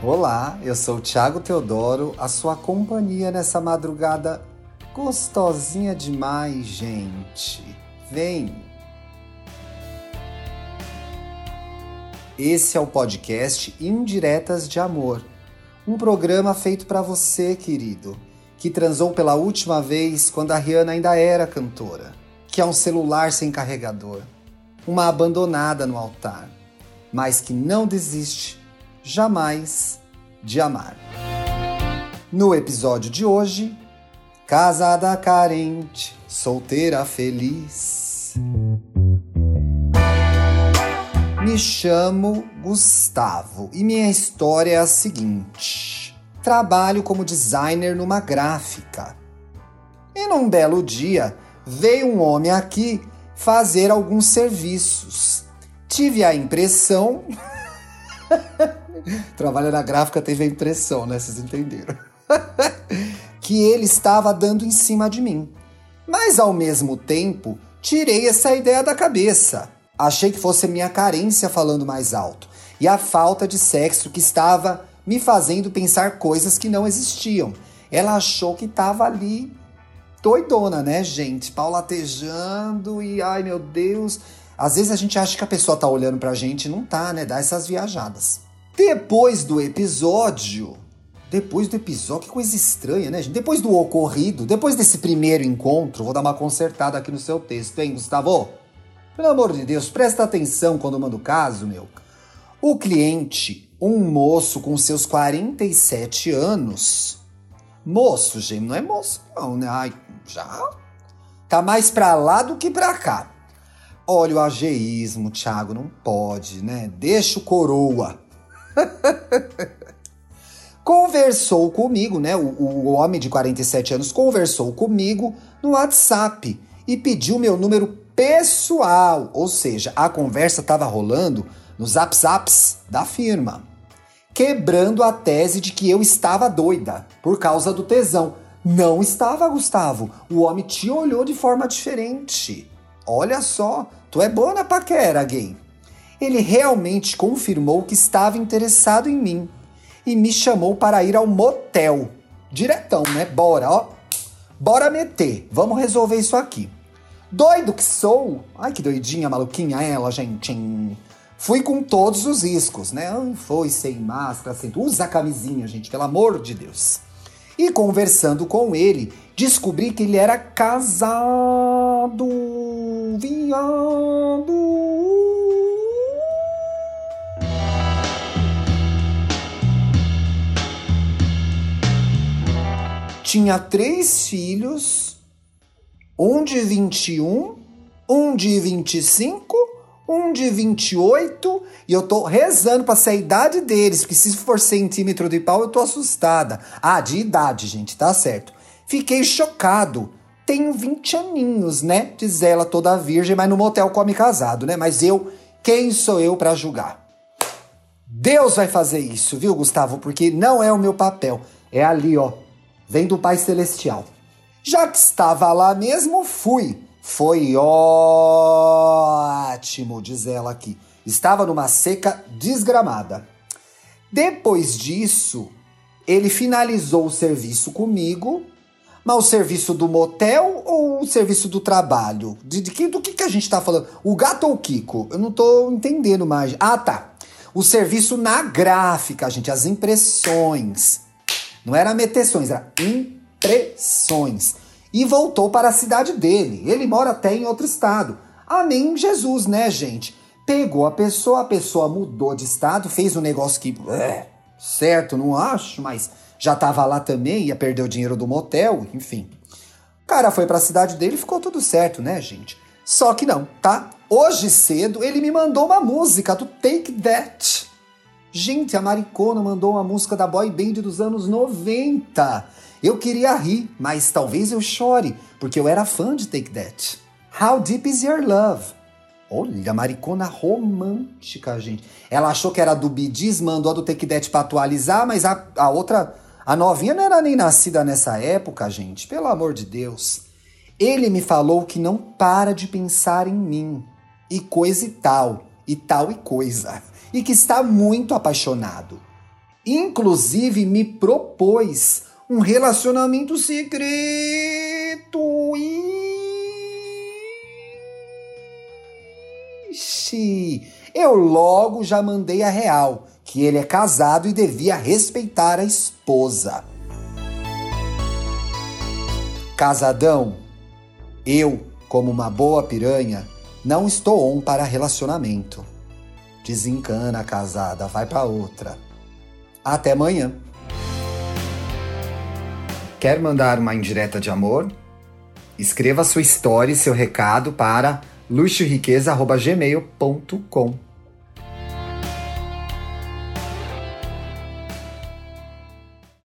Olá, eu sou Thiago Teodoro, a sua companhia nessa madrugada gostosinha demais, gente. Vem! Esse é o podcast Indiretas de Amor, um programa feito para você, querido, que transou pela última vez quando a Rihanna ainda era cantora, que é um celular sem carregador, uma abandonada no altar, mas que não desiste jamais de amar. No episódio de hoje, casada carente, solteira feliz. Me chamo Gustavo e minha história é a seguinte: trabalho como designer numa gráfica. E num belo dia, veio um homem aqui fazer alguns serviços. Tive a impressão Trabalha na gráfica, teve a impressão, né? Vocês entenderam. que ele estava dando em cima de mim. Mas ao mesmo tempo, tirei essa ideia da cabeça. Achei que fosse minha carência falando mais alto e a falta de sexo que estava me fazendo pensar coisas que não existiam. Ela achou que estava ali doidona, né, gente? Paulatejando e ai meu Deus. Às vezes a gente acha que a pessoa tá olhando pra gente não tá, né? Dá essas viajadas. Depois do episódio. Depois do episódio, que coisa estranha, né, gente? Depois do ocorrido, depois desse primeiro encontro, vou dar uma consertada aqui no seu texto, hein, Gustavo? Pelo amor de Deus, presta atenção quando eu mando o caso, meu. O cliente, um moço com seus 47 anos. Moço, gente, não é moço, não, né? Ai, já. Tá mais pra lá do que pra cá. Olha o ageísmo, Thiago, não pode, né? Deixa o coroa. Conversou comigo, né? O, o, homem de 47 anos conversou comigo no WhatsApp e pediu meu número pessoal, ou seja, a conversa estava rolando nos WhatsApps da firma, quebrando a tese de que eu estava doida por causa do tesão. Não estava, Gustavo. O homem te olhou de forma diferente. Olha só, tu é boa na paquera, gay ele realmente confirmou que estava interessado em mim e me chamou para ir ao motel. Diretão, né? Bora, ó. Bora meter. Vamos resolver isso aqui. Doido que sou. Ai, que doidinha, maluquinha ela, gente. Fui com todos os riscos, né? Foi sem máscara, sem... Usa a camisinha, gente, pelo amor de Deus. E conversando com ele, descobri que ele era casado. Viado. Tinha três filhos, um de 21, um de 25, um de 28, e eu tô rezando pra ser a idade deles, porque se for centímetro de pau eu tô assustada. Ah, de idade, gente, tá certo. Fiquei chocado. Tenho 20 aninhos, né? Diz ela toda virgem, mas no motel come casado, né? Mas eu, quem sou eu para julgar? Deus vai fazer isso, viu, Gustavo? Porque não é o meu papel. É ali, ó, vem do Pai Celestial. Já que estava lá mesmo, fui. Foi ótimo, diz ela aqui. Estava numa seca desgramada. Depois disso, ele finalizou o serviço comigo, mas o serviço do motel ou o serviço do trabalho? De, de que, do que, que a gente está falando? O gato ou o Kiko? Eu não estou entendendo mais. Ah, tá. O serviço na gráfica, gente, as impressões. Não era meteções, era impressões. E voltou para a cidade dele. Ele mora até em outro estado. Amém, Jesus, né, gente? Pegou a pessoa, a pessoa mudou de estado, fez um negócio que. É, certo, não acho, mas já tava lá também, ia perder o dinheiro do motel, enfim. O cara foi para a cidade dele ficou tudo certo, né, gente? Só que não, tá? Hoje cedo ele me mandou uma música do Take That. Gente, a Maricona mandou uma música da boy band dos anos 90. Eu queria rir, mas talvez eu chore, porque eu era fã de Take That. How Deep Is Your Love? Olha, Maricona romântica, gente. Ela achou que era do Bidis, mandou a do Take That pra atualizar, mas a, a outra, a novinha não era nem nascida nessa época, gente. Pelo amor de Deus. Ele me falou que não para de pensar em mim. E coisa e tal. E tal e coisa e que está muito apaixonado. Inclusive me propôs um relacionamento secreto. Ixi, eu logo já mandei a real que ele é casado e devia respeitar a esposa. Casadão, eu, como uma boa piranha, não estou on para relacionamento. Desencana, casada, vai para outra. Até amanhã. Quer mandar uma indireta de amor? Escreva sua história e seu recado para luxoriqueza.gmail.com.